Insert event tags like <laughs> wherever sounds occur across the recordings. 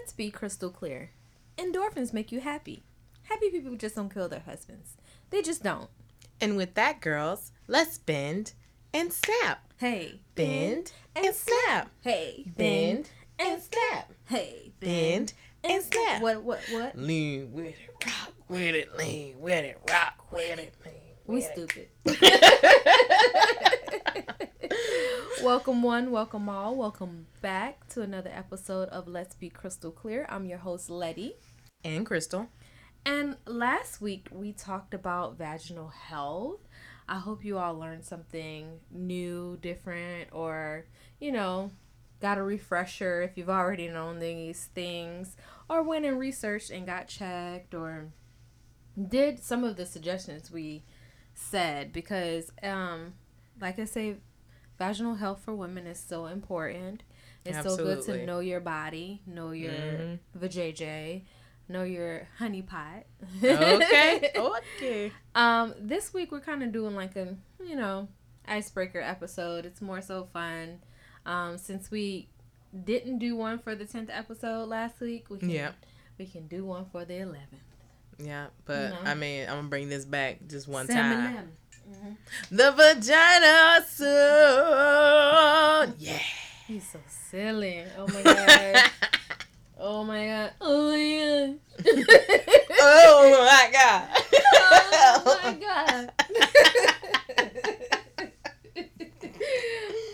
let's be crystal clear. Endorphins make you happy. Happy people just don't kill their husbands. They just don't. And with that, girls, let's bend and snap. Hey, Bend and snap. Hey, Bend and snap. Hey, Bend and snap. What? What? What? Lean with it, rock with it, lean with it, rock with it, lean We stupid. <laughs> welcome one, welcome all, welcome back to another episode of Let's Be Crystal Clear. I'm your host Letty. And Crystal. And last week we talked about vaginal health. I hope you all learned something new, different, or, you know, got a refresher if you've already known these things, or went and researched and got checked, or did some of the suggestions we said. Because, um, like I say, vaginal health for women is so important. It's so good to know your body, know your Mhm. vajayjay, know your honey pot. Okay. <laughs> okay. Um, this week we're kind of doing like a you know icebreaker episode. It's more so fun. Um, since we didn't do one for the tenth episode last week, we can Yeah. we can do one for the eleventh. Yeah, but know. I mean, I'm gonna bring this back just one Seven time. The vagina soon. Yeah. He's so silly. Oh my god. <laughs> <laughs> oh my god. Oh my god. oh my god. oh my god.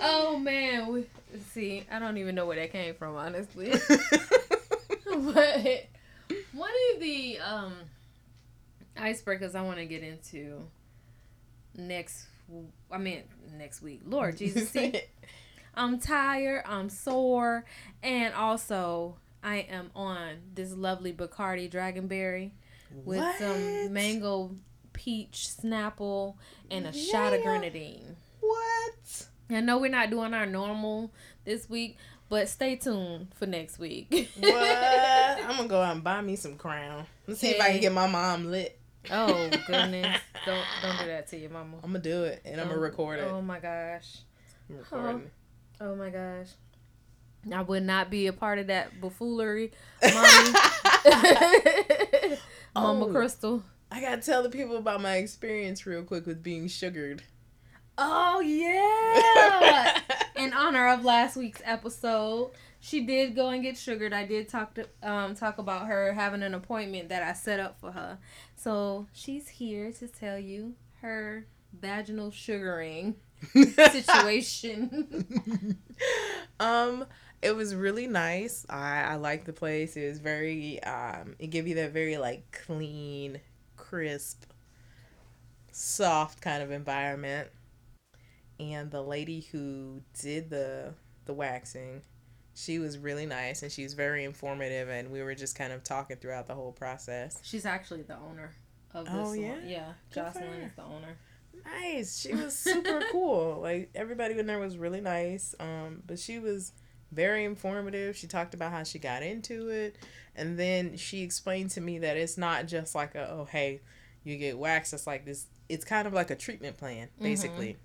oh man. We, see, I don't even know where that came from, honestly. <laughs> but one of the um icebreakers I want to get into next I mean next week. Lord Jesus, see, <laughs> I'm tired, I'm sore, and also I am on this lovely Bacardi Dragonberry with What? some mango peach snapple and a shot of grenadine. What? I know we're not doing our normal this week, but stay tuned for next week. <laughs> What? I'm gonna go out and buy me some crown. Let's see if I can get my mom lit. Oh <laughs> goodness. Don't don't do that to your mama. I'm gonna do it and I'm gonna record it. Oh my gosh. I'm recording. Oh my gosh. I would not be a part of that buffoonery, <laughs> mommy. <laughs> Mama Oh. Crystal. I gotta tell the people about my experience real quick with being sugared. Oh yeah. In honor of last week's episode, she did go and get sugared. I did talk to um talk about her having an appointment that I set up for her. So she's here to tell you her vaginal sugaring <laughs> situation. <laughs> um it was really nice i i liked the place it was very um it gave you that very like clean crisp soft kind of environment and the lady who did the the waxing she was really nice and she was very informative and we were just kind of talking throughout the whole process She's actually the owner of this. Oh, salon. yeah? yeah. Good Jocelyn is the owner. nice she <laughs> was super cool like everybody in there was really nice um but she was very informative she talked about how she got into it and then she explained to me that it's not just like a oh hey you get waxed it's like this it's kind of like a treatment plan basically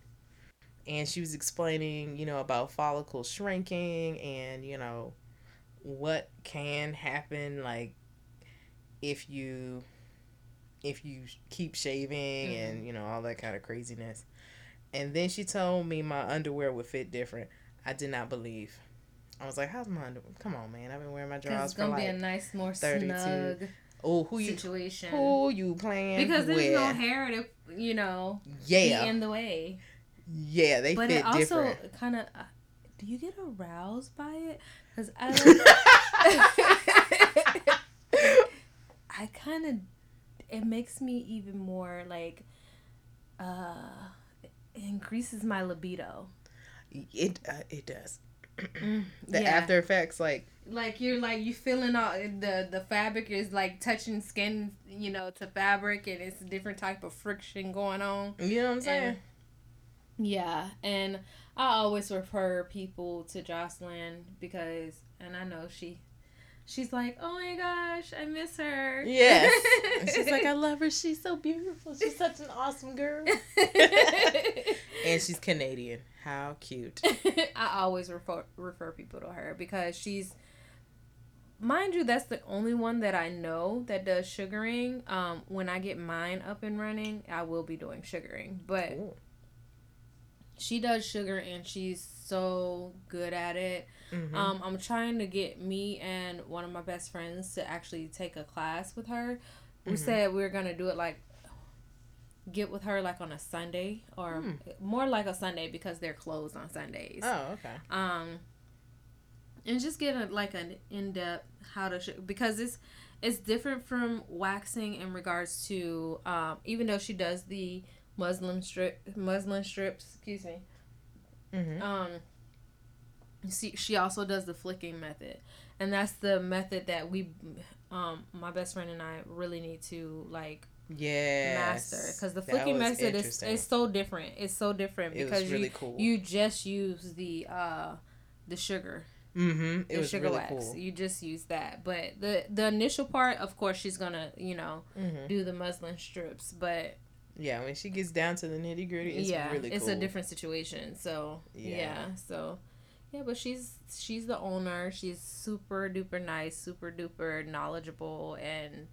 and she was explaining you know about follicle shrinking and you know what can happen like if you if you keep shaving mm-hmm. and you know all that kind of craziness. And then she told me my underwear would fit different. I did not believe. I was like how's my underwear come on man. I've been wearing my drawers it's for gonna be a like nice, more 32 snug oh who you situation. who you playing Because there's with? no hair to, you know, yeah. be in the way. Yeah they but fit it also kind of. Uh, do you get aroused by it? Because I. <laughs> I kind of. It makes me even more like. Uh, it increases my libido. it uh, it does Mm, the yeah. after effects like like you're like you feeling all the the fabric is like touching skin you know to fabric and it's a different type of friction going on you know what i'm saying And- yeah and i always refer people to jocelyn because and i know she she's like oh my gosh i miss her yes <laughs> she's like i love her she's so beautiful she's such an awesome girl <laughs> and she's canadian how cute <laughs> I always refer refer people to her because she's mind you, that's the only one that I know that does sugaring. Um, when I get mine up and running, I will be doing sugaring. But Cool. She does sugar and she's so good at it. Mhm. Um, I'm trying to get me and one of my best friends to actually take a class with her. We Mhm. said we are gonna do it like get with her like on a Sunday or Hmm. more like a Sunday because they're closed on Sundays. oh, okay. Um, and just get a, like an in depth how to sh- because it's it's different from waxing in regards to um even though she does the muslin strip muslin strips excuse me Mm-hmm. um see she also does the flicking method and that's the method that we um my best friend and i really need to like Yeah. master because the flicking method is is so different it's so different because really you cool. you just use the uh the sugar mm-hmm. It the was sugar really wax cool. you just use that but the the initial part of course she's gonna you know Mm-hmm. do the muslin strips but Yeah, when she gets down to the nitty gritty, it's yeah really cool. it's a different situation so Yeah. yeah. so yeah but she's she's the owner she's super duper nice super duper knowledgeable and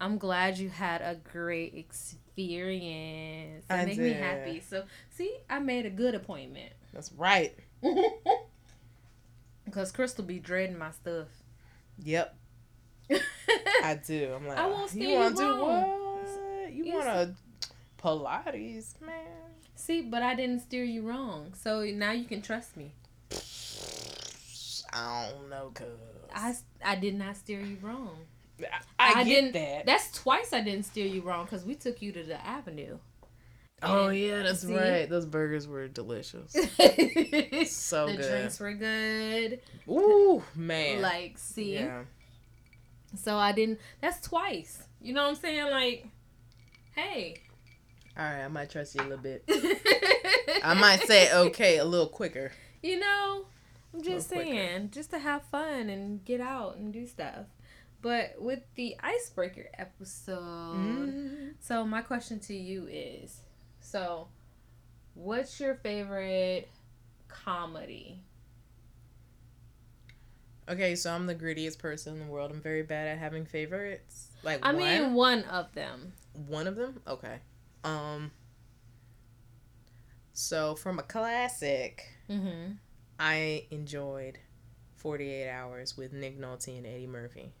i'm glad you had a great experience it I made me happy so see i made a good appointment That's right. <laughs> because crystal be dreading my stuff Yep, <laughs> I do. I'm like, I won't you want to do what? You want to Pilates, man? see but i didn't steer you wrong so now you can trust me I don't know, cuz. i i did not steer you wrong I, I, I get didn't- that. That's twice I didn't steer you wrong because we took you to the avenue. oh And- yeah, that's see? right. Those burgers were delicious. <laughs> the so good. The drinks were good. Ooh, man. Like, see, yeah. so I didn't. That's twice. You know what I'm saying? Like, hey. All right, I might trust you a little bit. <laughs> I might say okay a little quicker. You know, I'm just Little quicker. saying, just to have fun and get out and do stuff. But with the icebreaker episode, Mm. so my question to you is, so, what's your favorite comedy? Okay, so I'm the grittiest person in the world. I'm very bad at having favorites. Like I one, mean, one of them. one of them. Okay. Um. So from a classic, Mm-hmm. I enjoyed 48 Hours with Nick Nolte and Eddie Murphy.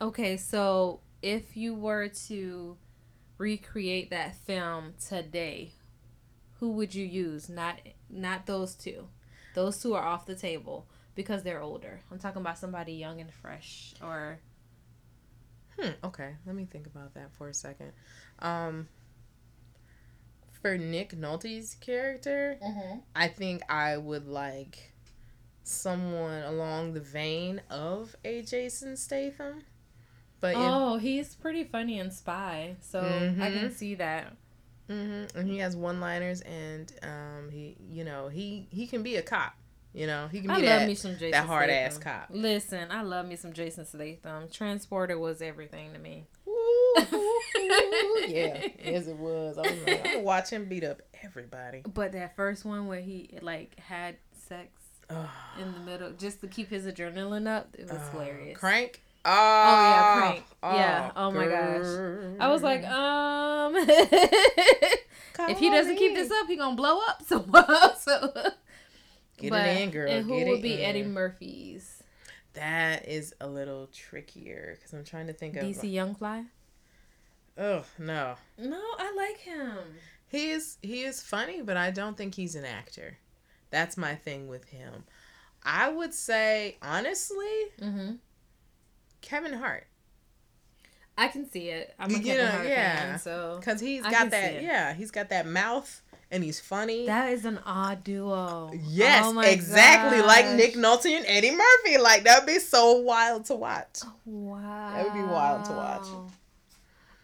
Okay, so if you were to recreate that film today, who would you use? Not not those two. Those two are off the table because they're older. I'm talking about somebody young and fresh or Hmm. Okay, let me think about that for a second. Um. For Nick Nolte's character, I think I would like someone along the vein of a Jason Statham. But Oh, he's pretty funny in Spy, so I can Mhm. see that. Mm-hmm. And he has one liners, and um, he, you know, he he can be a cop. You know, he can I be love me some Jason that hard ass Statham. cop. Listen, I love me some Jason Statham. Transporter was everything to me. Yeah, <laughs> yes, it was. I was like, I'm gonna watch him beat up everybody. But that first one where he like had sex Oh, <sighs> in the middle just to keep his adrenaline up, it was uh, hilarious. Crank. Oh, yeah, ah, Crank. Ah, yeah, oh my gosh. I was like, um, <laughs> if he doesn't keep this up, he gonna blow up. <laughs> So, so Get but- it in, girl. And who Get would be in. Eddie Murphy's That is a little trickier because I'm trying to think of. DC Young Fly? Oh no, No, I like him. he is he is funny, but I don't think he's an actor. That's my thing with him. I would say honestly, Mm-hmm. Kevin Hart, I can see it. I'm a You Kevin know, Hart yeah. fan, so because he's I got that. Yeah, he's got that mouth, and he's funny. that is an odd duo. Yes, Oh exactly like. Nick Nolte and Eddie Murphy. Like that'd be so wild to watch. Wow, That would be wild to watch.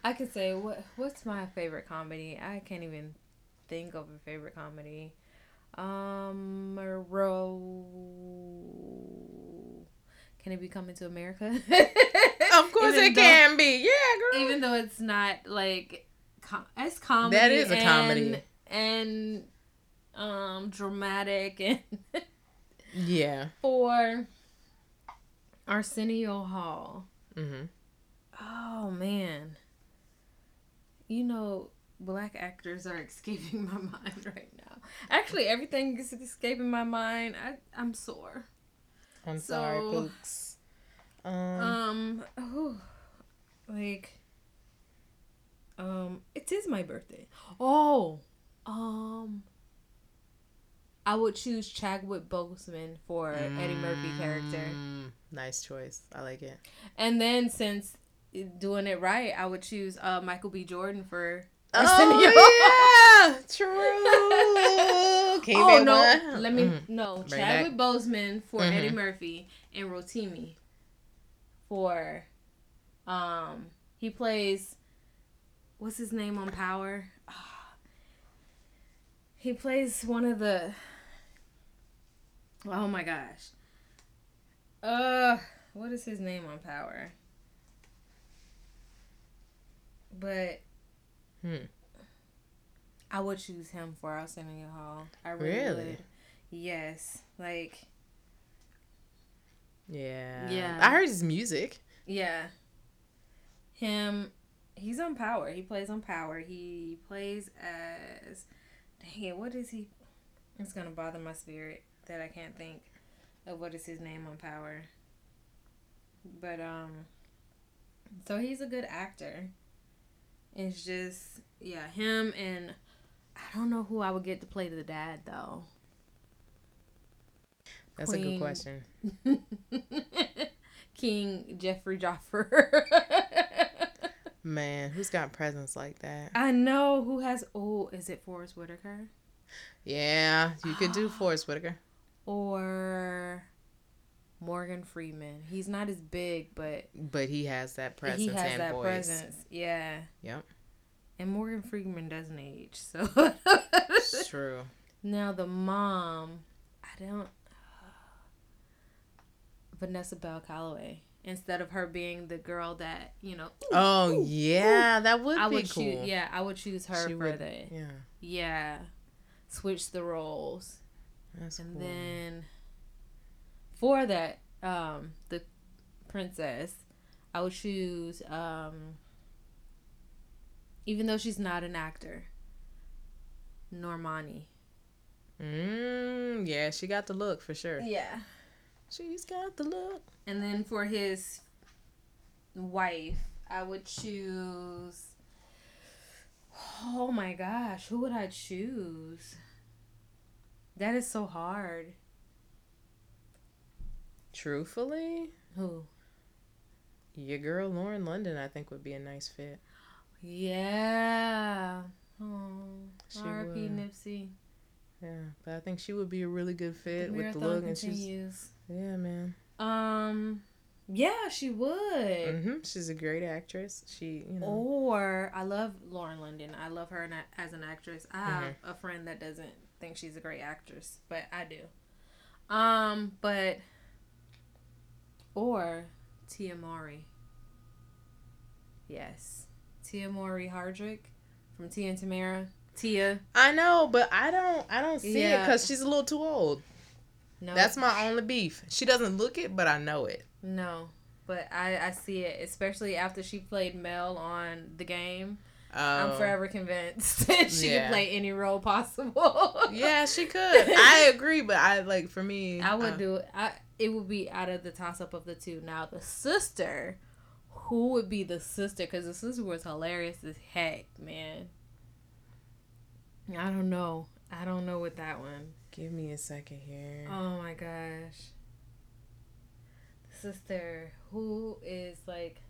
I could say what what's my favorite comedy? I can't even think of a favorite comedy. Um, ro- can it be coming to America? <laughs> Of course Even it though- can be. Yeah, girl. Even though it's not like com- it's comedy. That is a and- comedy. and um dramatic and <laughs> yeah. for Arsenio Hall. Mm-hmm. Oh man. You know, black actors are <laughs> escaping my mind <laughs> right now. Actually, everything is escaping my mind. I I'm sore. I'm So- sorry, folks. Um, Um, oh, like, um, it is my birthday. Oh, um, I would choose Chadwick Boseman for Eddie Murphy character, mm, Nice choice. I like it. and then since doing it right, I would choose uh Michael B. Jordan for. Oh yeah, true. Keep oh no! one. Let me Mhm. no Bring Chadwick Boseman for Mhm. Eddie Murphy and Rotimi for um he plays what's his name on Power? Ah. <sighs> He plays one of the Oh my gosh. Uh what is his name on Power? But Hmm. I would choose him for Arsenio Hall. I really, Really? would. Yes. Like Yeah. Yeah. I heard his music. Yeah. Him he's on Power. He plays on Power. He plays as dang it, what is he it's gonna bother my spirit that I can't think of what is his name on Power. But um so he's a good actor. It's just yeah, him and I don't know who I would get to play the dad though. That's a good question. <laughs> King Jeffrey Joffer. <laughs> Man, who's got presence like that? I know who has. Oh, is it Forest Whitaker Yeah, you could do Forest Whitaker. <gasps> or Morgan Freeman? He's not as big, but But he has that presence he has and that voice. presence. Yeah. Yep. And Morgan Freeman doesn't age, so. It's <laughs> true. now the mom, I don't. <sighs> Vanessa Bell Calloway. Instead of her being the girl that you know, ooh, Oh ooh, yeah, that would I be would cool. choose. Yeah, I would choose her She for would- the Yeah, yeah, switch the roles. that's And cool. then for that, um, the princess, I would choose um even though she's not an actor, Normani. Mm, yeah, she got the look for sure. Yeah. She's got the look. And then for his wife, I would choose Oh my gosh, who would I choose? That is so hard. Truthfully, Who? your girl Lauren London, I think would be a nice fit. Yeah. Oh, would. Nipsey. Yeah, but I think she would be a really good The fit with the look, and she's yeah, man. Um, yeah, she would. hmm She's a great actress. She, you know, Or I love Lauren London. I love her as an actress. I have Mm-hmm. a friend that doesn't think she's a great actress, but I do. Um, but or Tia Mowry. Yes, Tia Mowry Hardrict from Tia and Tamera. Tia. I know, but I don't, I don't see it because she's a little too old. No, That's my only beef. She doesn't look it, but I know it. no. But I, I see it, especially after she played Mel on the game. I'm Um, forever convinced <laughs> that she yeah. can play any role possible. <laughs> Yeah, she could. I agree, but I like for me. I would uh, do it. I it would be out of the toss up of the two. Now the sister, who would be the sister? Because the sister was hilarious as heck, man. I don't know. I don't know with that one. Give me a second here. Oh my gosh. The sister who is like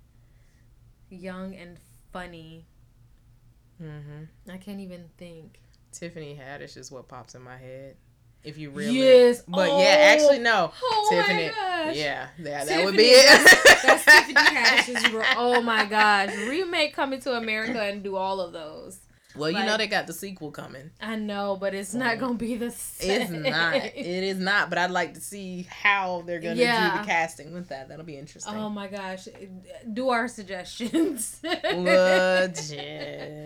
young and funny. Mm-hmm. I can't even think. Tiffany Haddish is what pops in my head. If you really, Yes. but Oh. yeah, actually no. Oh Tiffany, my gosh. yeah, yeah, that Tiffany, would be it. That's, that's Tiffany <laughs> Haddish's role. Oh my gosh. Remake Coming to America and do all of those. Well, you know they got the sequel coming. I know, but it's not going to be the same. It's not. <laughs> It is not. But I'd like to see how they're gonna do the casting with that. That'll be interesting. Oh my gosh. Do our suggestions. Legit.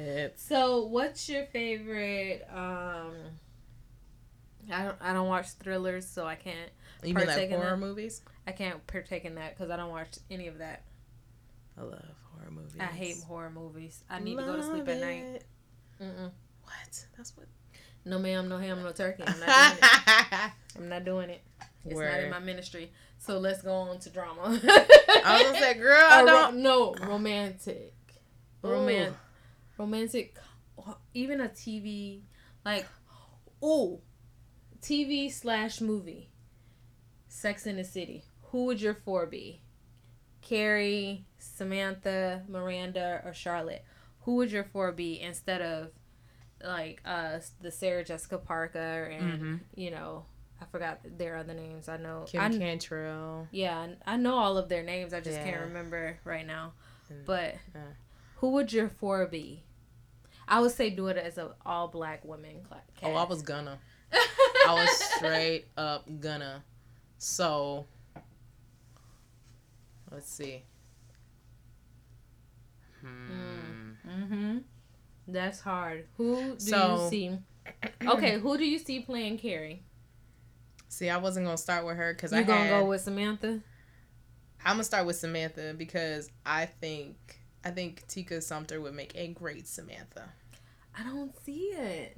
<laughs> So, what's your favorite um I don't I don't watch thrillers, so I can't. You mean like partake in horror that. movies? I can't partake in that because I don't watch any of that. I love horror movies. I hate horror movies. I need to go to sleep at night. it. Mm-mm. What? That's what. No ma'am, no ham, no turkey. I'm not doing it. <laughs> I'm not doing it. It's not in my ministry. So let's go on to drama. I was gonna say, <laughs> girl, I don't. no romantic, roman, Ooh. romantic. Even a TV, like, oh, TV slash movie. Sex in the City. Who would your four be? Carrie, Samantha, Miranda, or Charlotte? Who would your four be instead of like uh the Sarah Jessica Parker and Mhm. you know I forgot their other names. I know Kim I, Cantrell. yeah, I know all of their names. I just can't remember right now. But uh. who would your four be? I would say do it as an all black cast. Oh, I was gonna. <laughs> I was straight up gonna. So, let's see. Hmm. Mm-hmm. That's hard. Who do So- you see? <clears throat> Okay, who do you see playing Carrie? See, I wasn't gonna start with her because You I gonna had, go with Samantha? I'm gonna start with Samantha because I think I think Tika Sumter would make a great Samantha. I don't see it.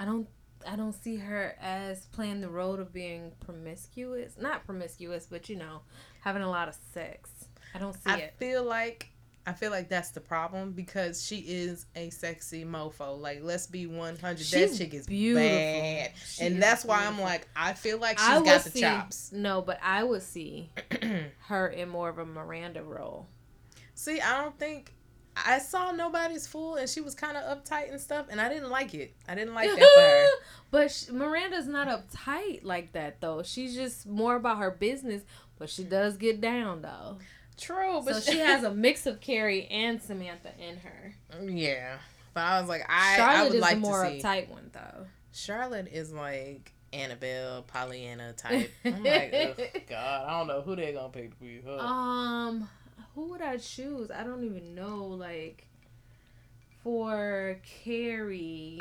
I don't. I don't see her as playing the role of being promiscuous. Not promiscuous, but you know, having a lot of sex. I don't see I it. feel like I feel like that's the problem because she is a sexy mofo. Like, let's be one hundred. That chick is beautiful. bad, She and that's why I'm like, I feel like she's I got the see, chops. No, but I would see <clears throat> her in more of a Miranda role. See, I don't think I saw nobody's fool, and she was kind of uptight and stuff, and I didn't like it. I didn't like that for her. <laughs> but sh Miranda's not uptight like that though. She's just more about her business, but she does get down though. True, but So she <laughs> has a mix of Carrie and Samantha in her. yeah. But I was like, I Charlotte I would is like the more to see. uptight one though. Charlotte is like Annabelle, Pollyanna type. <laughs> I'm like, God, I don't know who they're gonna pick to be her. Um, who would I choose? I don't even know. Like for Carrie.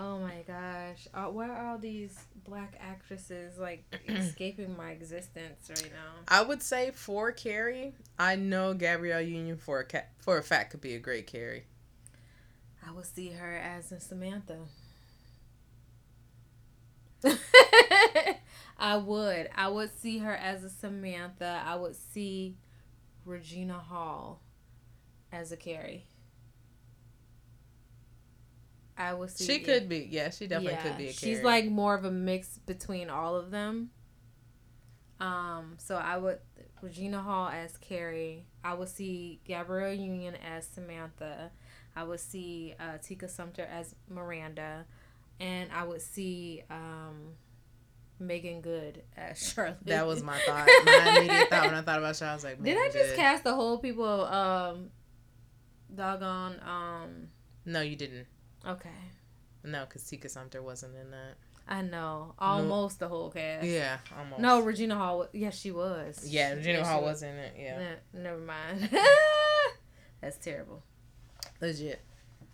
Oh my gosh! Uh, why are all these black actresses like <clears throat> escaping my existence right now? I would say for Carrie, I know Gabrielle Union for a ca- for a fact could be a great Carrie. I would see her as a Samantha. <laughs> I would. I would see her as a Samantha. I would see Regina Hall as a Carrie. I would see. She could be, yeah, she definitely Yeah, could be. She's like more of a mix between all of them. Um, so I would Regina Hall as Carrie. I would see Gabrielle Union as Samantha. I would see uh, Tika Sumter as Miranda, and I would see um, Meagan Good as <laughs> Charlotte. that was my thought. <laughs> My immediate thought when I thought about Charlotte, I was like, Did I just good. cast the whole people? Um, doggone. Um, No, you didn't. Okay. No, because Tika Sumter wasn't in that. I know almost the whole cast. Yeah, almost. No, Regina Hall. wa- Yes, she was. Yeah, Regina Yes, she Hall was in it. Yeah, Ne- never mind. <laughs> That's terrible. legit.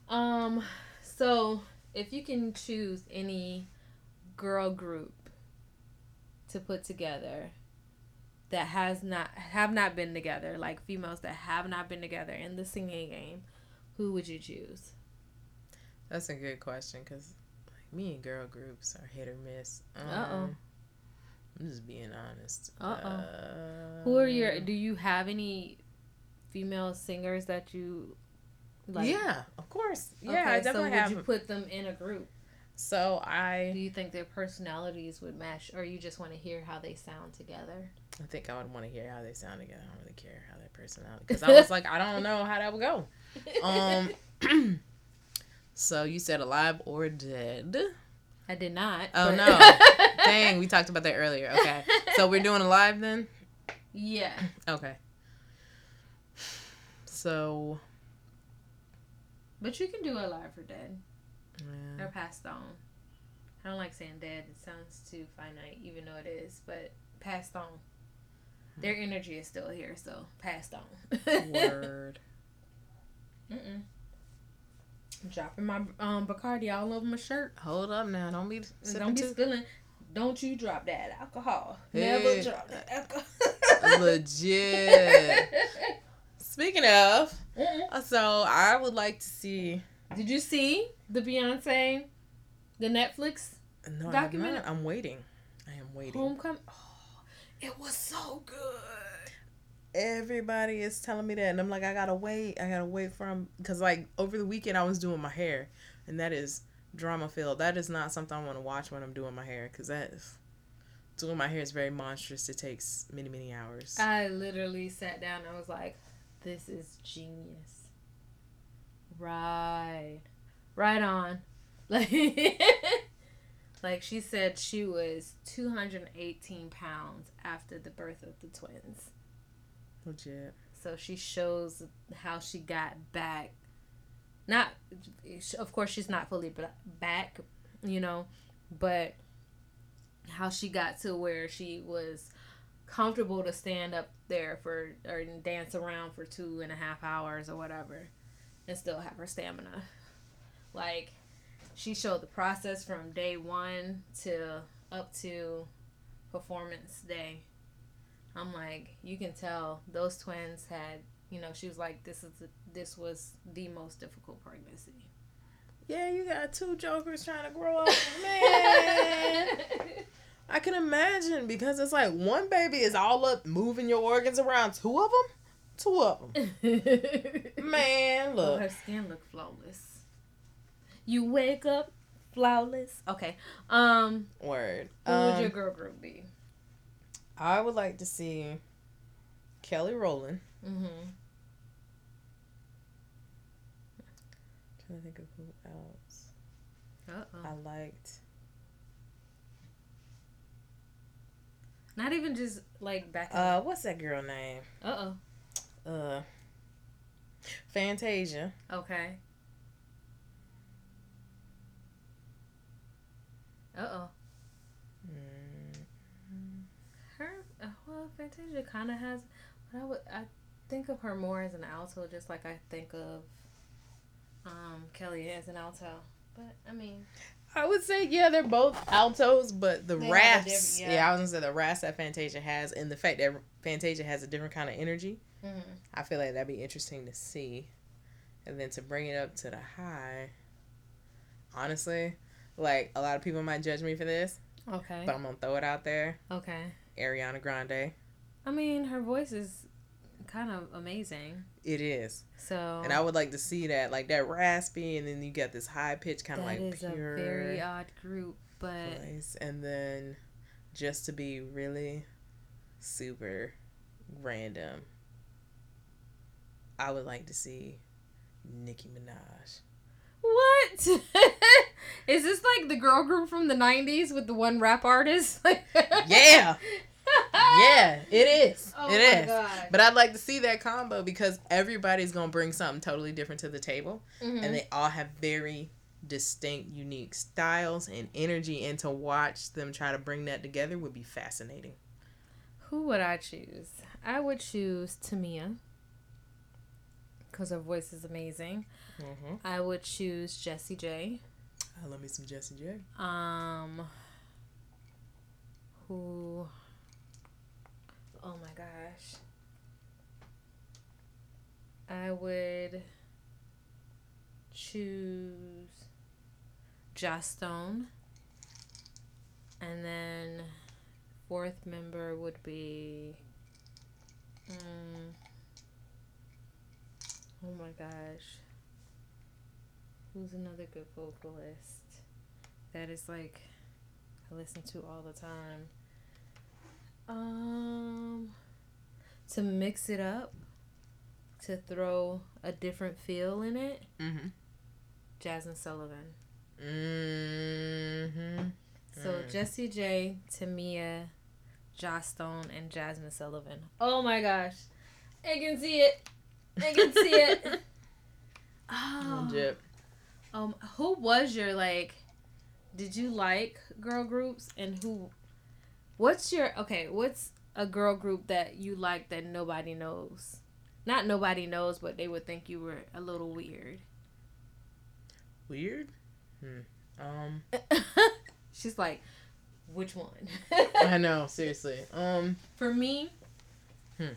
Um, so if you can choose any girl group to put together that has not have not been together, like females that have not been together in the singing game, who would you choose? That's a good question because like me and girl groups are hit or miss. Um, Uh-oh. I'm just being honest. Uh-oh. Uh, Who are your? Do you have any female singers that you like? yeah, of course. Yeah, Okay, I definitely so have. would you put them in a group? so I. Do you think their personalities would match, or you just want to hear how they sound together? I think I would want to hear how they sound together. I don't really care how their personality. Because I was <laughs> like, I don't know how that would go. <laughs> Um. <clears throat> so you said alive or dead? I did not. Oh but- no! <laughs> Dang, we talked about that earlier. Okay, so we're doing alive then. Yeah. Okay. So. But you can do alive or dead yeah. or passed on. I don't like saying dead. It sounds too finite, even though it is. But passed on. Their hmm. energy is still here, so passed on. <laughs> Word. Mm-mm. Dropping my um Bacardi all over my shirt. Hold up now. Don't be. Don't be too- spilling. Don't you drop that alcohol. Never drop that alcohol. <laughs> Legit. Speaking of, Mm-mm. so I would like to see. Did you see the Beyonce, the Netflix No, Document- I'm waiting. I am waiting. homecoming? Oh, it was so good. Everybody is telling me that, and I'm like, I gotta wait. I gotta wait for them because, like, over the weekend I was doing my hair, and that is drama filled. That is not something I want to watch when I'm doing my hair because that doing my hair is very monstrous. It takes many many hours. I literally sat down and I was like, this is genius. Right. Right on. Like, <laughs> like she said she was 218 pounds after the birth of the twins. Legit. So she shows how she got back. Not, of course, she's not fully ba- back, you know, but how she got to where she was comfortable to stand up there for or dance around for two and a half hours or whatever and still have her stamina. Like, she showed the process from day one to up to performance day. I'm like, you can tell those twins had, you know, she was like, this is the, this was the most difficult pregnancy. Yeah, you got two jokers trying to grow up, <laughs> man. I can imagine because it's like one baby is all up moving your organs around. Two of them, two of them. <laughs> Man, Oh, look. her skin looked flawless. You wake up flawless. Okay. Um, Word. who would Um, your girl group be? I would like to see Kelly Rowland. Mm-hmm. trying to think of who else Uh I liked. Not even just like back. Uh, what's that girl name? Uh oh. Uh, Fantasia. Okay. Uh oh. Mm, Her Fantasia kind of has, but I would I think of her more as an alto, just like I think of um Kelly as an alto. But I mean, I would say yeah, they're both altos, but the They have a rasp. different- yeah. yeah. I was gonna say the rasp that Fantasia has, and the fact that Fantasia has a different kind of energy. mhm. I feel like that'd be interesting to see, and then to bring it up to the high. Honestly, like a lot of people might judge me for this, okay, but I'm gonna throw it out there. okay. Ariana Grande. I mean, her voice is kind of amazing. It is, So and I would like to see that, like that raspy, and then you got this high pitch, kind of like is pure a very odd group, but voice, and then just to be really super random, I would like to see Nicki Minaj. what? <laughs> is this like the girl group from the '90s with the one rap artist? <laughs> Yeah, yeah, it is. <laughs> Oh it my is. God. But I'd like to see that combo because everybody's gonna bring something totally different to the table, Mhm. and they all have very distinct, unique styles and energy. And to watch them try to bring that together would be fascinating. Who would I choose? I would choose Tamia because her voice is amazing. Mm-hmm. I would choose Jessie J. I love me some Jessie J. Um, who? Oh my gosh. I would choose Joss Stone. And then fourth member would be. Mm, oh my gosh. Who's another good vocalist that is like I listen to all the time? Um, to mix it up, to throw a different feel in it, Mm-hmm. Jazmine Sullivan. Mm-hmm. So Mm. Jessie J, Tamia, Joss Stone, and Jazmine Sullivan. Oh my gosh, I can see it. I can see it. <laughs> Oh. Legit. Um, who was your like? Did you like girl groups and who? What's your okay? What's a girl group that you like that nobody knows? Not nobody knows, but they would think you were a little weird. Weird. Hmm. Um. <laughs> She's like, which one? <laughs> I know, <laughs> seriously. Um, For me, Hmm.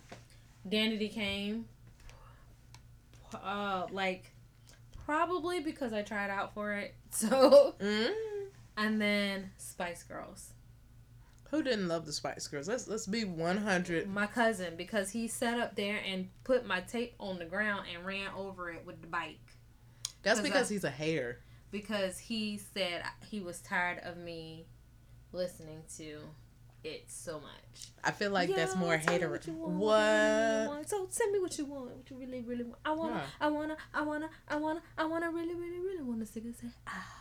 Danity Kane. Uh, like probably because I tried out for it. <laughs> So mm, and then Spice Girls. who didn't love the Spice Girls? Let's let's be one hundred. My cousin because he sat up there and put my tape on the ground and ran over it with the bike That's because I- he's a hater. because he said he was tired of me listening to it so much. I feel like that's more tell me hater. What? What? what you really want. So tell me what you want. What you really, really want. I wanna, Yeah. I wanna, I wanna, I wanna, I wanna, really, really, really want to sing and say. Ah.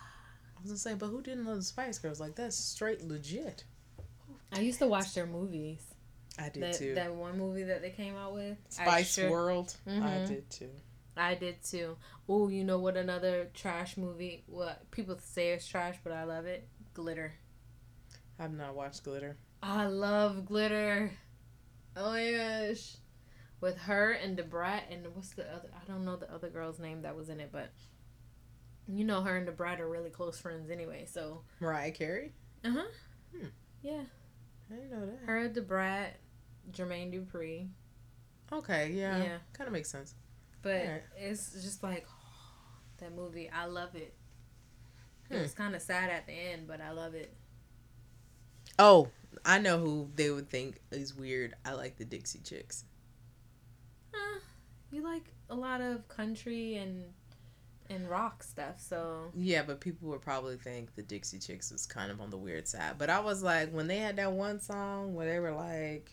I was gonna say, but who didn't love the Spice Girls? Like that's straight legit. I used to watch their movies. I did That too. that one movie that they came out with. I Spice sure- World. I Mhm. did too. I did too. Oh, you know what? Another trash movie. What people say is trash, but I love it. Glitter. I've not watched Glitter. I love glitter. Oh my gosh. With her and Da Brat and what's the other I don't know the other girl's name that was in it, but you know her and Da Brat are really close friends anyway, so Mariah Carey. Uh-huh. Hmm. Yeah. I didn't know that. Her, Da Brat, Jermaine Dupri. Okay, yeah, Yeah. kind of makes sense. But Alright. it's just like <sighs> that movie, I love it. Hmm. was kinda sad at the end, but I love it. Oh, I know who they would think is weird. I like the Dixie Chicks. Uh, you like a lot of country and and rock stuff, so Yeah, but people would probably think the Dixie Chicks was kind of on the weird side. But I was like, when they had that one song where they were like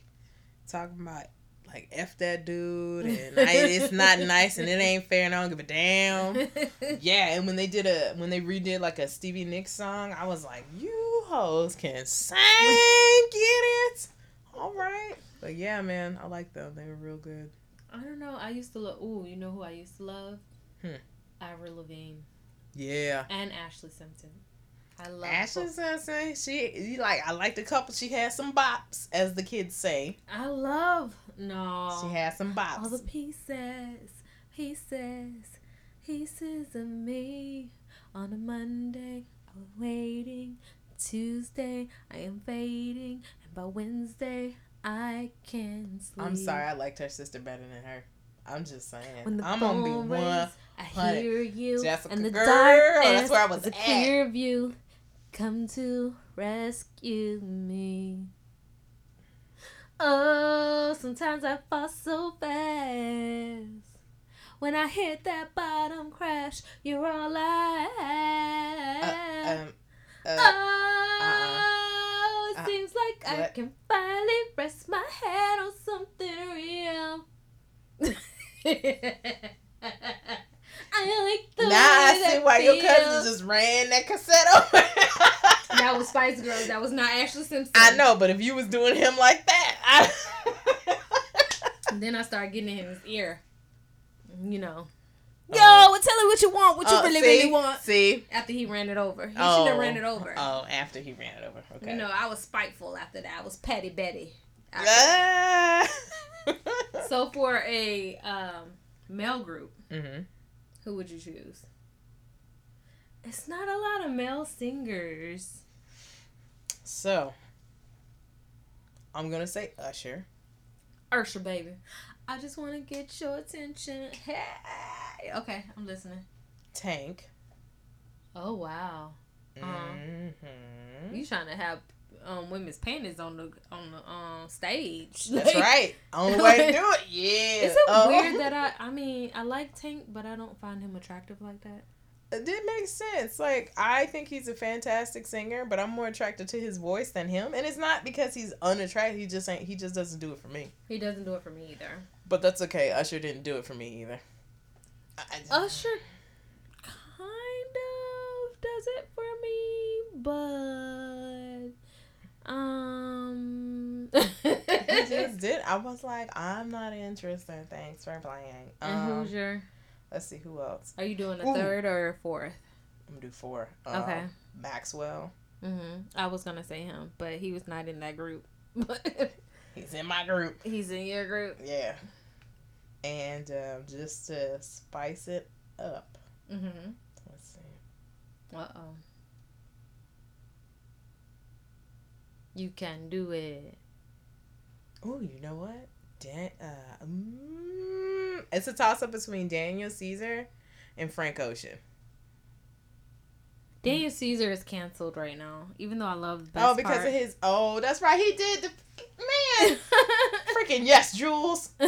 talking about like f that dude and I, it's not <laughs> nice and it ain't fair and I don't give a damn. <laughs> Yeah, and when they did a when they redid like a Stevie Nicks song, I was like, you hoes can sing, get it? All right. But yeah, man, I like them. They were real good. I don't know. I used to love. Ooh, you know who I used to love? Hmm. Avril Lavigne Yeah. and Ashlee Simpson. I love Ashlee. Simpson, she you like I like the couple. She had some bops, as the kids say. I love no. She had some all the bops. pieces, pieces, pieces of me. On a Monday, I was waiting. Tuesday, I am fading, and by Wednesday, I can sleep. I'm sorry, I liked her sister better than her. I'm just saying. I'm gonna be phone one. rings, I hear you, Jessica and the girl, darkness that's where I was a at. clear view. Come to rescue me. Oh, sometimes I fall so fast. When I hit that bottom crash, you're all I have. Um, uh, oh, I can finally rest my head on something real. <laughs> I like the now I see why your feels. cousin just ran that cassette over. <laughs> That was Spice Girls. That was not Ashlee Simpson. I know, but if you was doing him like that, I... Then I started getting in his ear. You know. Yo, well, tell me what you want. What you Oh, really, see? really want. See? After he ran it over. He oh. should have ran it over. Oh, after he ran it over. Okay. You know, I was spiteful after that. I was petty Betty. after <laughs> Ah. <laughs> So for a um, male group, hmm who would you choose? It's not a lot of male singers. So, I'm gonna say Usher. Usher, baby. I just want to get your attention. Hey. Okay, I'm listening. Tank. Oh, wow. Uh-huh. hmm You trying to have um, women's panties on the on the um, stage? <laughs> That's Like, right. Only way to do it. Yeah. <laughs> Is it Oh. weird that I? I mean, I like Tank, but I don't find him attractive like that. It did make sense. Like I think he's a fantastic singer, but I'm more attracted to his voice than him. And it's not because he's unattractive. He just ain't. He just doesn't do it for me. He doesn't do it for me either. But that's okay. Usher didn't do it for me either. I- I- Usher kind of does it for me, but um. he just <laughs> did. I was like, I'm not interested. Thanks for playing. and Um, who's your? Let's see who else. Are you doing a Ooh. third or a fourth? I'm gonna do four. Um, Okay. Maxwell. hmm I was gonna say him, but he was not in that group. But <laughs> He's in my group. he's in your group. Yeah. And um, just to spice it up, Mm-hmm. let's see. Uh oh. You can do it. Oh, you know what? Dan- uh, mm, it's a toss up between Daniel Caesar and Frank Ocean. Daniel Caesar is canceled right now, even though I love the best oh, because part. of his. Oh, that's right. He did the man. <laughs> Freaking yes, Jules. <laughs>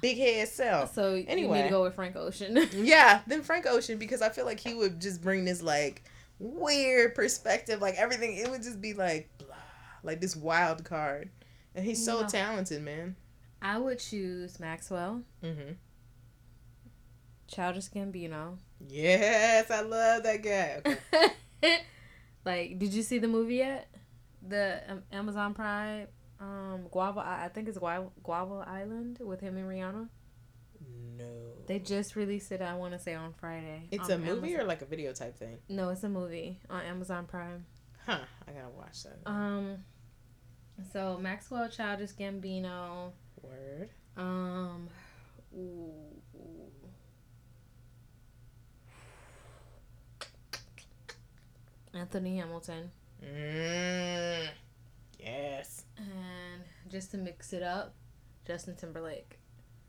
Big head self. so you need Anyway. to go with Frank Ocean. <laughs> Yeah, then Frank Ocean because I feel like he would just bring this like weird perspective, like everything. It would just be like blah, like this wild card, and he's so Yeah. talented, man. I would choose Maxwell, Mm-hmm. Childish Gambino. Yes, I love that guy. Okay. <laughs> like, did you see the movie yet? The um, Amazon Prime, um, Guava. I think it's Guava, Guava Island with him and Rihanna. No, They just released it. I want to say on Friday. it's on a movie Amazon. or like a video type thing. no, it's a movie on Amazon Prime. Huh? I gotta watch that. Um, so Maxwell, Childish Gambino. Word. Um, ooh, ooh. Anthony Hamilton. Mm. Yes. And just to mix it up, Justin Timberlake.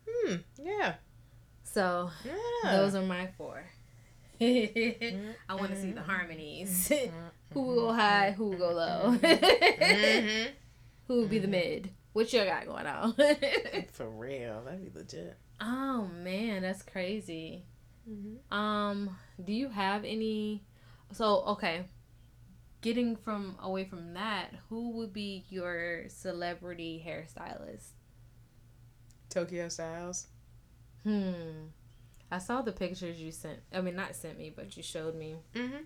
Hmm. Yeah. So Yeah. those are my four. <laughs> I want to see the harmonies. <laughs> who will go high, who will go low. mm-hmm. <laughs> who will be the mid? What you got going on? <laughs> For real, that'd be legit. oh man, that's crazy. Mm-hmm. Um, do you have any? So okay, getting from away from that, who would be your celebrity hairstylist? Tokyo Stylez. Hmm. I saw the pictures you sent. I mean, not sent me, but you showed me. Mm-hmm.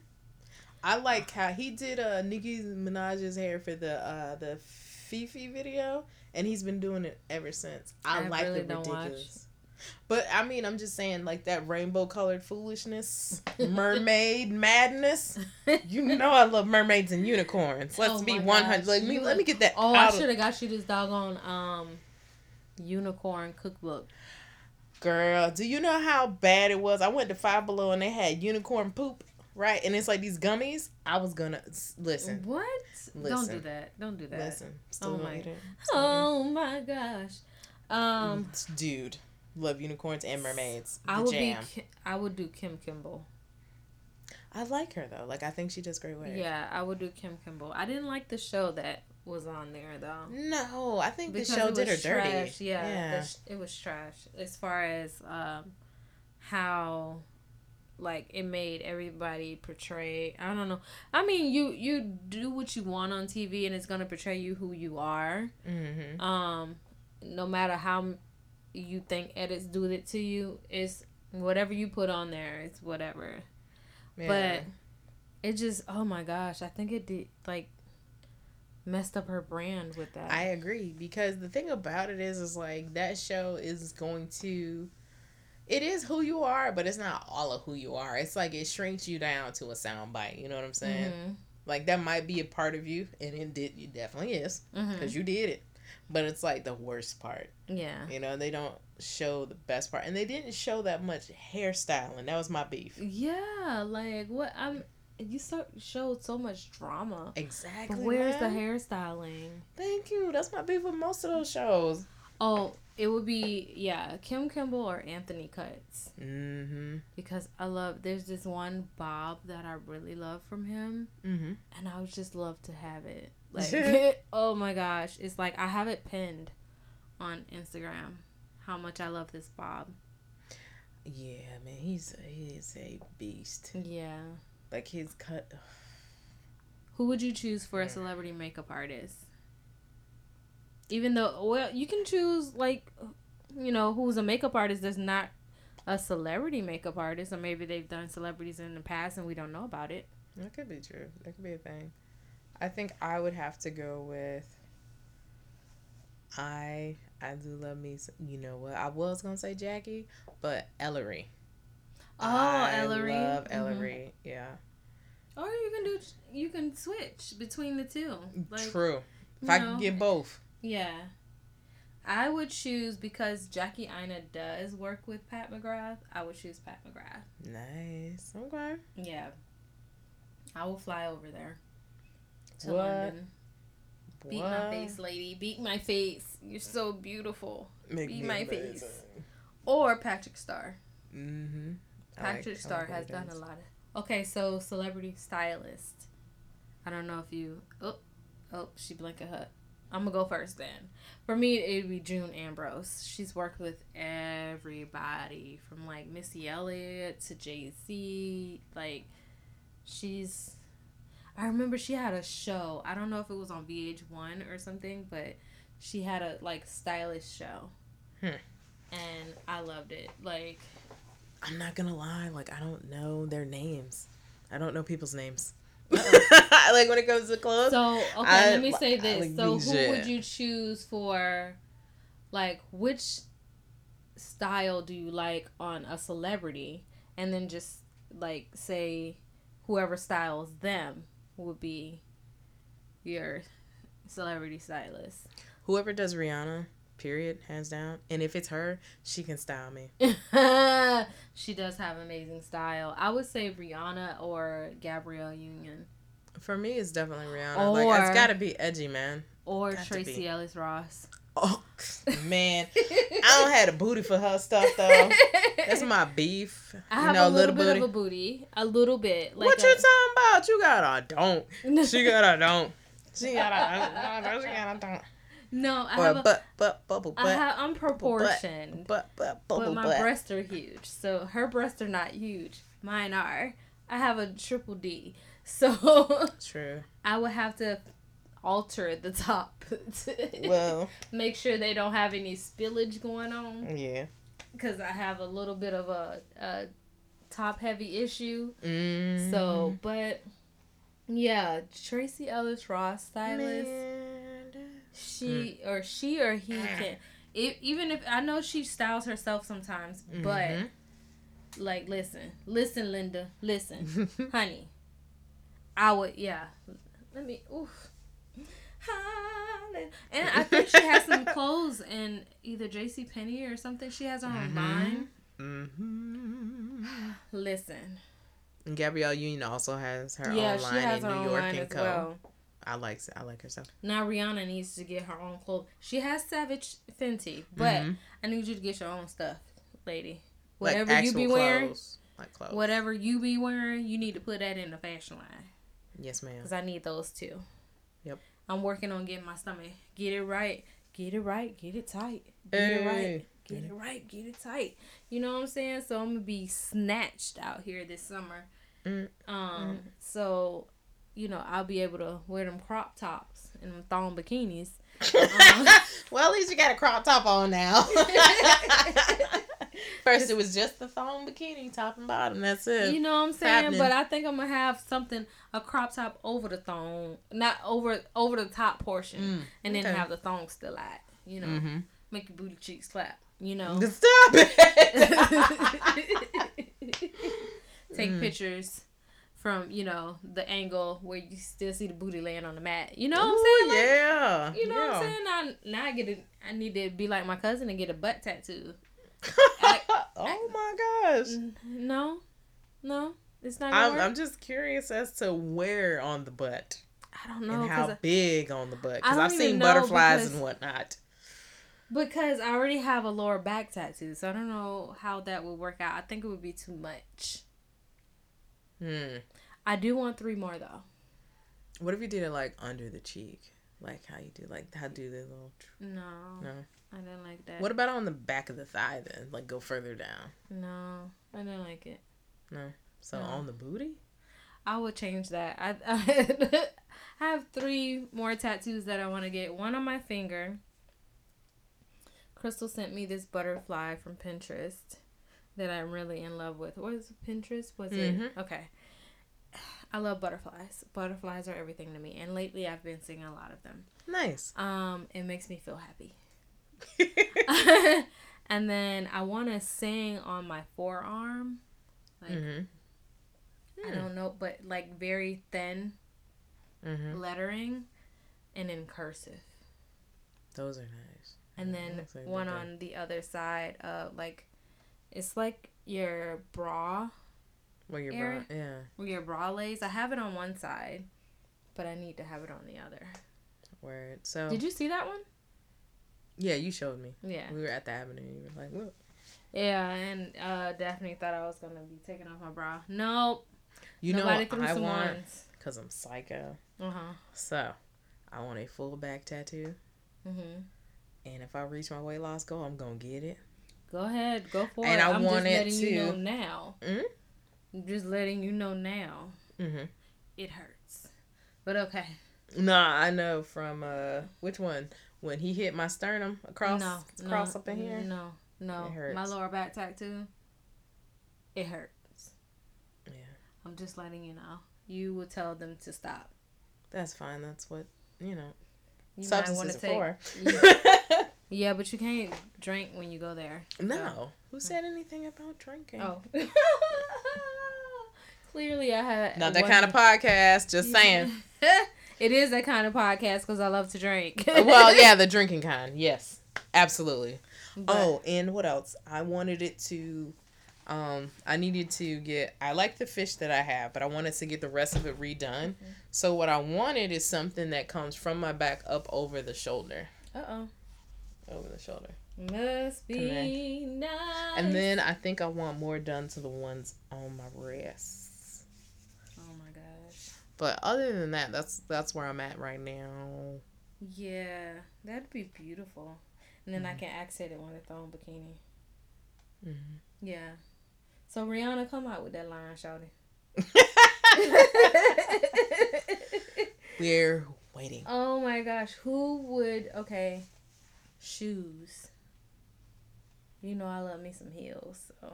I like how he did uh Nicki Minaj's hair for the uh the FEFE video, and he's been doing it ever since. I, I like really the don't watch. ridiculous. But I mean, I'm just saying, like that rainbow colored foolishness, mermaid <laughs> madness. You know, I love mermaids and unicorns. Let's Oh be 100. gosh, Let me let me get that. Oh, I should have got you this doggone um unicorn cookbook. Girl, do you know how bad it was? I went to Five Below and they had unicorn poop, right? And it's like these gummies. I was gonna listen. What? Don't do that. Don't do that. Listen. Still Oh my- eat it. Still Oh my gosh. Um, dude, love unicorns and mermaids. The I would jam. be. I would do Kim Kimble. I like her though. Like I think she does great work. Yeah, I would do Kim Kimble. I didn't like the show that was on there though. No, I think the show did her was dirty. trash. Yeah, Yeah. the it was trash as far as um, how like it made everybody portray. I don't know. I mean, you you do what you want on TV, and it's gonna portray you who you are. Mm-hmm. Um, no matter how you think edits do it to you, it's whatever you put on there. It's whatever. yeah. But it just oh my gosh, I think it did like messed up her brand with that. I agree because the thing about it is, is like that show is going to. It is who you are, but it's not all of who you are. It's like it shrinks you down to a soundbite. You know what I'm saying? Mhm. Like that might be a part of you, and it did. It definitely is because you did it. But it's like the worst part. Yeah. You know, they don't show the best part, and they didn't show that much hairstyling. That was my beef. Yeah, like what I'm you so, showed so much drama. Exactly. But where's the hairstyling? Thank you. That's my beef with most of those shows. Oh, it would be yeah, Kim Kimble or Anthony Cuts. Mm-hmm. Because I love there's this one bob that I really love from him Mm-hmm. and I would just love to have it. <laughs> Like <laughs> oh my gosh. It's like I have it pinned on Instagram. How much I love this bob. Yeah, man, he's a, he is a beast. Yeah. Like his cut. <sighs> Who would you choose for a celebrity makeup artist? Even though, well, you can choose like, you know, who's a makeup artist that's not a celebrity makeup artist, or maybe they've done celebrities in the past and we don't know about it. That could be true. That could be a thing. I think I would have to go with. I I do love me. You know what? I was gonna say Jackie, but Ellery. Oh, Ellery. I Ellery. love Mhm. Ellery. Yeah. Or you can do, you can switch between the two. Like, True. If I know, could get both. Yeah. I would choose because Jackie Aina does work with Pat McGrath. I would choose Pat McGrath. Nice. Okay. Yeah. I will fly over there. to What? London. Beat my face, lady. Beat my face. You're so beautiful. Make Beat my amazing. face. Or Patrick Starrr. Mm-hmm. Patrick Starrr has done a lot of. Okay, so celebrity stylist. I don't know if you. Oh, oh, she blinking her. I'm gonna go first then. For me, it'd be June Ambrose. She's worked with everybody from like Missy Elliott to Jay Z. Like, she's. I remember she had a show. I don't know if it was on VH1 or something, but she had a like stylish show. Hmm. And I loved it. Like, I'm not gonna lie, like I don't know their names. I don't know people's names. Uh-oh. <laughs> like when it comes to clothes. So okay, I- let me say this. like so who would you choose for like which style do you like on a celebrity? And then just like say whoever styles them would be your celebrity stylist. Whoever does Rihanna, period, hands down. And if it's her, she can style me. <laughs> she does have amazing style. I would say Rihanna or Gabrielle Union. For me, it's definitely Rihanna. like it's Or- gotta be edgy, man. Or Got Tracee. Ellis Ross. Oh <laughs> man, I don't have a booty for her stuff though. That's my beef. I you have know, a little, bit booty. of a booty, a little bit. Like what a, you talking about? You got a don't. <laughs> She got a don't. She got a she got a don't. No, I Or have a a, butt, butt, bubble I butt, have, I'm proportioned, butt, butt, but bubble my butt. breasts are huge. So her breasts are not huge. Mine are. I have a triple D. So <laughs> True. I would have to alter the top. <laughs> Well, Make sure they don't have any spillage going on. yeah. Because I have a little bit of a, a top heavy issue. Mm. So, but yeah, Tracee Ellis Ross, stylist. She or she or he can it, even if i know she styles herself sometimes but Mhm. like listen listen linda listen <laughs> honey. I would yeah. Let me oof. And i think she has some <laughs> clothes in either jc Penney or something she has on Mhm. line hmm listen. Gabrielle Union also has her yeah own she line has in her New York and Co. well I like I like her stuff. now rihanna needs to get her own clothes she has savage fenty but Mhm. i need you to get your own stuff lady Like whatever you actual be wearing clothes. like clothes. whatever you be wearing, you need to put that in the fashion line Yes, ma'am. because I need those too. Yep. I'm working on getting my stomach. Get it right. Get it right. Get it tight. Get it right. Get it right. Get it tight. You know what I'm saying? So I'm gonna be snatched out here this summer. Mm. Um. So, you know, I'll be able to wear them crop tops and them thong bikinis. Um, <laughs> well, at least you got a crop top on now. <laughs> First, it was just the thong bikini, top and bottom. That's it. You know what I'm saying? happening. But I think I'm gonna have something a crop top over the thong, not over over the top portion, Mm, and then okay. have the thong still out. You know, Mm-hmm. make your booty cheeks clap. You know, Stop it. <laughs> take Mm. pictures from you know the angle where you still see the booty laying on the mat. You know what I'm saying? Like, yeah. You know yeah. what I'm saying? Now, now I get it. I need to be like my cousin and get a butt tattoo. <laughs> oh my gosh. No, no, it's not. I'm. I'm just curious as to where on the butt I don't know and how big on the butt because I've seen butterflies because- and whatnot. Because I already have a lower back tattoo, so I don't know how that would work out. I think it would be too much. Hmm. I do want three more though. What if you did it like under the cheek, like how you do, like how do the little? No, No. I didn't like that. What about on the back of the thigh then? Like go further down. No, I didn't like it. No. So No. on the booty. I would change that. I <laughs> I, have three more tattoos that I want to get. One on my finger. Crystal sent me this butterfly from Pinterest that I'm really in love with. Was Pinterest? Was Mhm. it okay? I love butterflies. Butterflies are everything to me, and lately I've been seeing a lot of them. Nice. Um, it makes me feel happy. <laughs> <laughs> and then I want to sing on my forearm, like mhm. I don't know, but like very thin Mhm. lettering, and in cursive. Those are nice. And then like one on the other side, of like it's like your bra, Where your area? bra? Yeah. Well, your bra lays. I have it on one side, but I need to have it on the other. Word. So Did you see that one? yeah, you showed me. Yeah. We were at the avenue. You were like, look. Yeah, and uh, Daphne thought I was gonna be taking off my bra. Nope. You Nobody know what I want ones. because I'm psycho. Uh huh. So I want a full back tattoo, Mhm. and if I reach my weight loss goal, I'm gonna get it. Go ahead, go for And it. I I'm want it letting you know to- now. Mm? Just letting you know now. Mm-hmm. It hurts, but okay. Nah, I know from uh which one when he hit my sternum across no, across no, up in here. No, no. My lower back tattoo. It hurts. Yeah, I'm just letting you know. You will tell them to stop. that's fine. That's what you know. You might Substances want to take. for. <laughs> Yeah, but you can't drink when you go there. no, who said anything about drinking? Oh. <laughs> <laughs> Clearly, I had Not that kind of podcast. Just saying. <laughs> it is that kind of podcast because I love to drink. well, yeah, <laughs> the drinking kind. Yes, absolutely. But- Oh, and what else? I wanted it to. Um, I needed to get. I like the fish that I have, but I wanted to get the rest of it redone. So what I wanted is something that comes from my back up over the shoulder, Uh oh. over the shoulder, Must be nice. and then I think I want more done to the ones on my wrists. But other than that, that's that's where I'm at right now. Yeah, that'd be beautiful. And then I can accent it I throw on bikini. Mhm. Yeah. So Rihanna, come out with that line, shouty. <laughs> We're waiting. oh my gosh, who would? Okay, shoes. You know I love me some heels. So.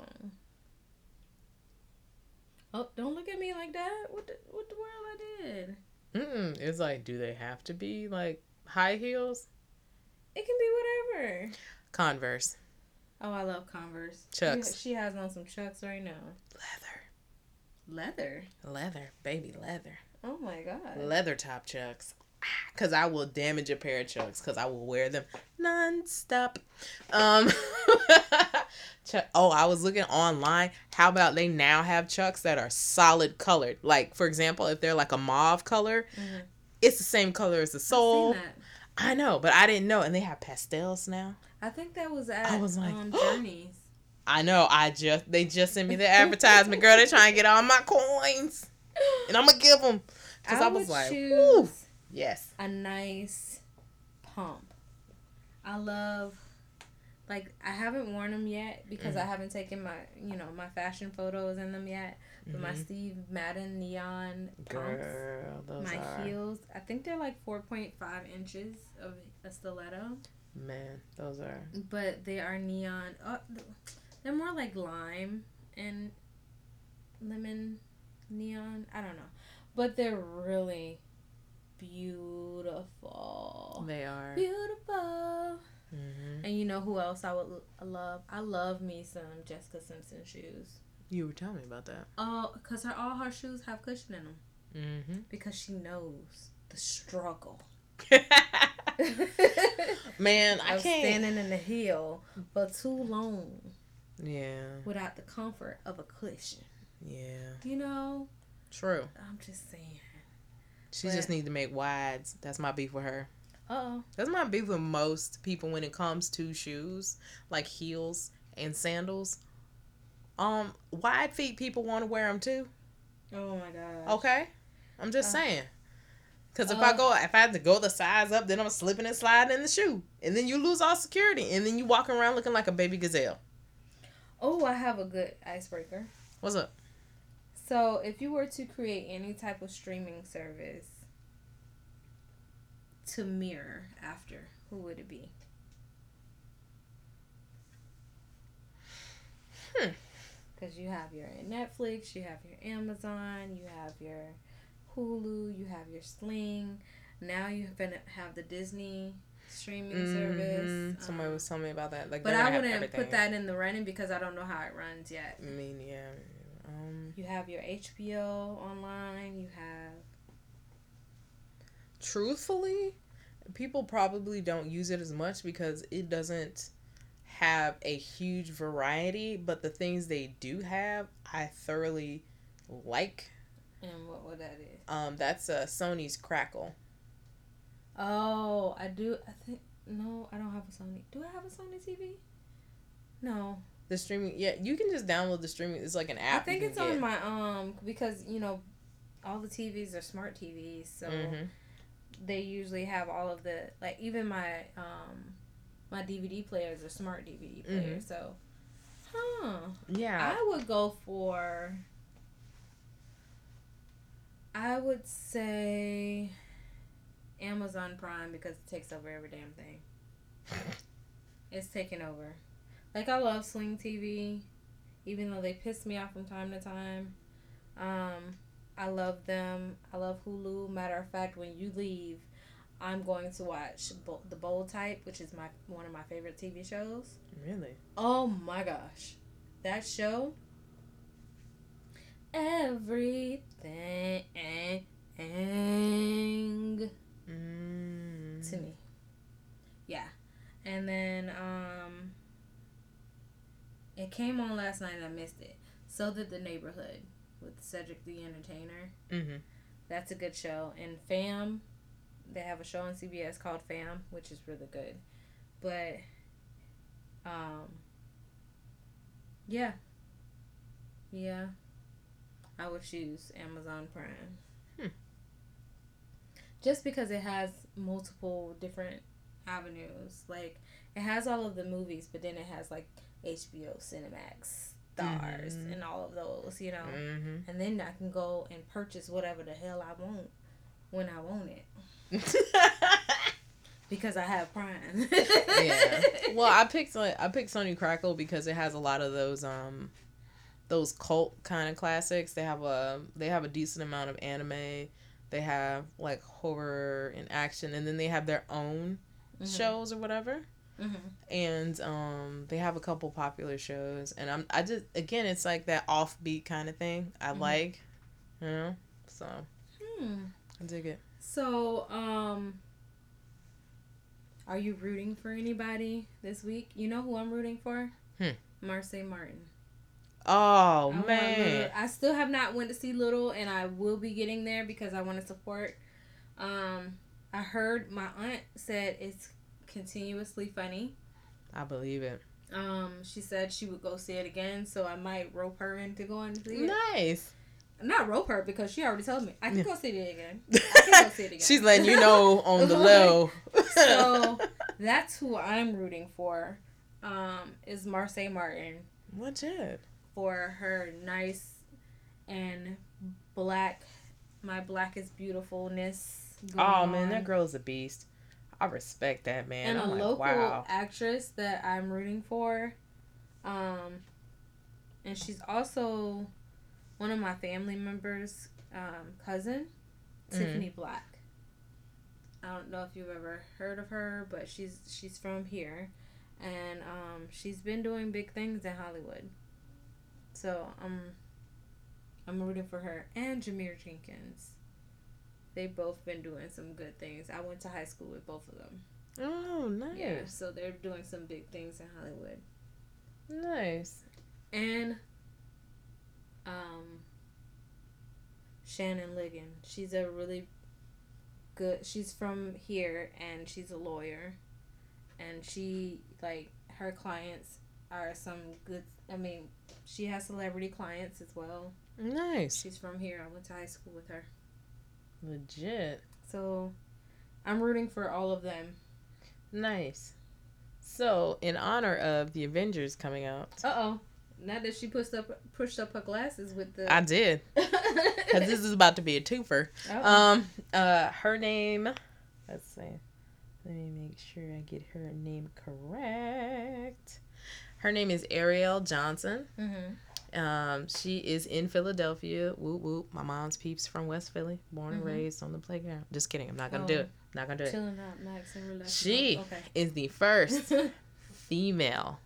Oh, don't look at me like that. What the what the world I did? Mm-mm. It's like, do they have to be like high heels? It can be whatever. Converse, Oh, I love Converse. Chucks. She, she has on some Chucks right now. leather, Leather. leather, baby leather, Oh my god. leather top chucks. Cause I will damage a pair of chucks. Cause I will wear them nonstop. Um. <laughs> Chuck, oh, I was looking online. How about they now have chucks that are solid colored? Like, for example, if they're like a mauve color, Mhm. it's the same color as the I've sole. seen that. I know, but I didn't know. And they have pastels now. I think that was at I was like, um, <gasps> Journeys. I know. I just they just sent me the advertisement, girl. They're trying to get all my coins, and I'm gonna give them. Cause I, was would like, yes, a nice pump. I love, like, I haven't worn them yet because I haven't taken my, you know, my fashion photos in them yet. But my Mhm. Steve Madden neon pumps, girl. Those my are heels, I think they're like four point five inches of a stiletto, man. Those are but they are neon. Oh, they're more like lime and lemon neon. I don't know, but they're really beautiful. they are. Beautiful. Hmm And you know who else I would l- love? I love me some Jessica Simpson shoes. You were telling me about that. Oh, cause her all her shoes have cushion in them Mm-hmm. because she knows the struggle. <laughs> man, I can't. standing in the heel for too long Yeah, without the comfort of a cushion. yeah. You know, True. I'm just saying. She But- just needs to make wides. That's my beef with her. Oh, That's my beef with most people when it comes to shoes, like heels and sandals. Um, wide feet people want to wear them too. oh my god. Okay, I'm just Uh, saying. Because if uh, I go, if I have to go the size up, then I'm slipping and sliding in the shoe, and then you lose all security, and then you walk around looking like a baby gazelle. Oh, I have a good icebreaker. What's up? So, if you were to create any type of streaming service to mirror after, who would it be? Hmm. Because you have your Netflix, you have your Amazon, you have your Hulu, you have your Sling. Now you're gonna have the Disney streaming service. Mhm. Somebody um, was telling me about that. Like, but I wouldn't put that in the running because I don't know how it runs yet. I mean, yeah. Um, You have your HBO online. You have truthfully, people probably don't use it as much because it doesn't have a huge variety. But the things they do have, I thoroughly like. And what what that is? Um, that's uh, Sony's Crackle. Oh, I do. I think no, I don't have a Sony. Do I have a Sony TV? No, The streaming, yeah, you can just download the streaming. It's like an app. I think it's on get. my um because you know all the TVs are smart TVs, so Mhm. They usually have all of the like even my um my DVD players are smart DVD players. So, huh? Yeah. I would go for. I would say Amazon Prime because it takes over every damn thing. It's taking over. Like I love Sling TV, even though they piss me off from time to time. Um, I love them. I love Hulu. Matter of fact, when you leave, I'm going to watch Bo- the Bold Type, which is my one of my favorite TV shows. Really? Oh my gosh. That show. Everything Mm. to me. Yeah. And then um it came on last night and I missed it. So did The Neighborhood Cedric the Entertainer. Mm-hmm. That's a good show. And Fam, they have a show on CBS called Fam, which is really good. But um yeah. Yeah. I would choose Amazon Prime. Hmm. Just because it has multiple different avenues. Like it has all of the movies, but then it has like HBO Cinemax Starz Mhm. and all of those, you know Mm-hmm. and then I can go and purchase whatever the hell I want when I want it <laughs> because I have Prime. yeah. Well, I picked I picked Sony Crackle because it has a lot of those um those cult kind of classics. They have a they have a decent amount of anime. They have like horror and action, and then they have their own Mhm. shows or whatever. Mhm. And um, they have a couple popular shows, and I'm I just again it's like that offbeat kind of thing I Mhm. like, you know. So Hmm. I dig it. So, um, are you rooting for anybody this week? You know who I'm rooting for? Hmm. Marsai Martin. Oh I man, I still have not went to see Little, and I will be getting there because I want to support. Um, I heard my aunt said it's continuously funny. I believe it. Um, she said she would go see it again, so I might rope her into going to see it. Nice. Not rope her because she already told me I can Yeah. go see it again. <laughs> I can go see it again. She's letting you know <laughs> on the low. so <laughs> that's who I'm rooting for. Um, is Marsai Martin What's it? for her nice and black, my black is beautifulness. Oh man, that on. girl is a beast. I respect that man. and I'm a like, local wow. actress that I'm rooting for. Um, and she's also one of my family members' um, cousin, Mhm. Tiffany Black. I don't know if you've ever heard of her, but she's she's from here, and um, she's been doing big things in Hollywood. So I'm I'm rooting for her and Jameer Jenkins. They've both been doing some good things. I went to high school with both of them. Oh, nice. Yeah, so they're doing some big things in Hollywood. Nice. And um Shannon Ligon. She's a really good she's from here and she's a lawyer. And she like her clients are some good I mean, she has celebrity clients as well. Nice. She's from here. I went to high school with her. Legit. So I'm rooting for all of them. Nice. So, in honor of the Avengers coming out, Uh oh. Not that she pushed up pushed up her glasses with the I did <laughs> because this is about to be a twofer. Uh-oh. Um, uh, her name. Let's see. Let me make sure I get her name correct. Her name is Ariell Johnson. Mhm. Um, she is in Philadelphia. Whoop whoop. My mom's peeps from West Philly, born and Mhm. raised on the playground. Just kidding. I'm not gonna do Oh. it. Not gonna do it. Chilling out, Max, and. She Okay. is the first <laughs> female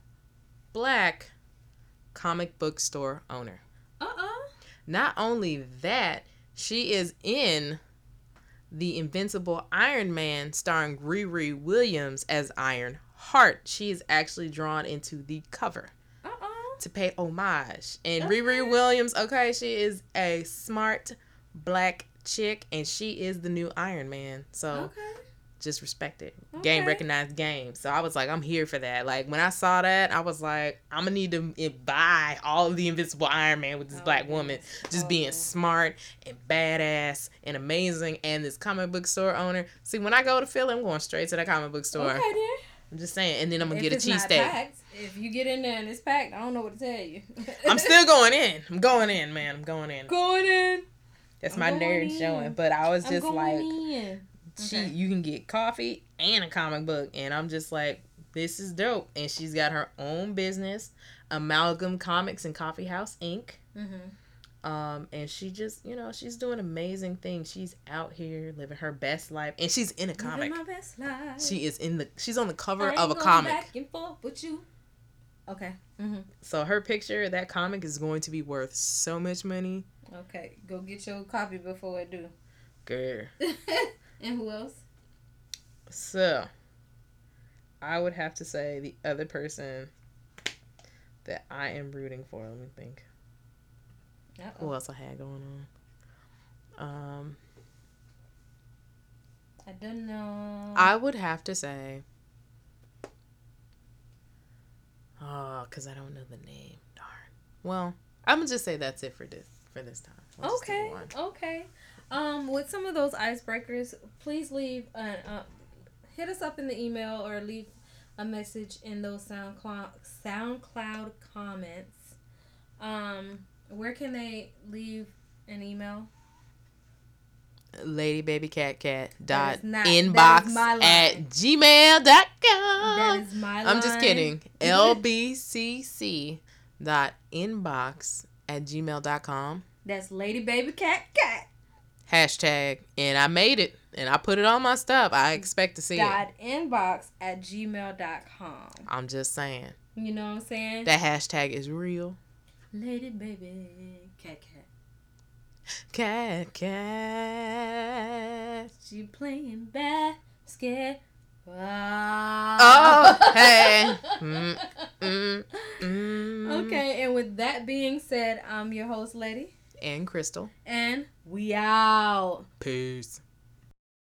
black comic book store owner. uh uh Not only that, she is in the Invincible Iron Man starring Riri Williams as Iron Heart. She is actually drawn into the cover to pay homage. And. Riri Williams, okay, she is a smart black chick, and she is the new Iron Man. So Okay. just respect it. Game Okay. recognized game. So I was like, I'm here for that. Like when I saw that, I was like, I'm gonna need to buy all of the Invincible Iron Man with this Oh, black woman, just Oh, being smart and badass and amazing. And this comic book store owner. See, when I go to Philly, I'm going straight to that comic book store. Okay. I'm just saying, and then I'm gonna If get a cheesesteak. If you get in there and it's packed, I don't know what to tell you. <laughs> I'm still going in. I'm going in, man. I'm going in. going in. That's I'm my nerd in. showing. But I was just like, in. she, Okay. you can get coffee and a comic book, and I'm just like, this is dope. And she's got her own business, Amalgam Comics and Coffee House Inc. Mm-hmm. Um, and she just, you know, she's doing amazing things. She's out here living her best life, and she's in a comic. My best life. She is in the, she's on the cover of a going comic. Okay. Mm-hmm. So her picture, that comic is going to be worth so much money. Okay. Go get your copy before I do. Girl. <laughs> and who else? So, I would have to say the other person that I am rooting for. Let me think. Who Uh-oh. else I had going on? Um, I don't know. I would have to say. Oh, cause I don't know the name. Darn. Well, I'm gonna just say that's it for this for this time. We'll okay. Okay. Um, with some of those icebreakers, please leave an uh, hit us up in the email or leave a message in those SoundCloud SoundCloud comments. Um, where can they leave an email? Ladybabycatcat dot is not- that inbox is my line. at gmail dot com. That is my line. I'm just kidding. <laughs> LBCC dot inbox at gmail dot com. That's Lady Baby Cat Cat Hashtag. And I made it. And I put it on my stuff. I expect to see it. dot inbox at gmail.com. I'm just saying. You know what I'm saying? That hashtag is real. Lady Baby Cat Cat. Cat, cat. She playing basketball. Oh, hey. Mm, mm, mm. Okay, and with that being said, I'm your host, Letty. And Crystal. and we out. Peace.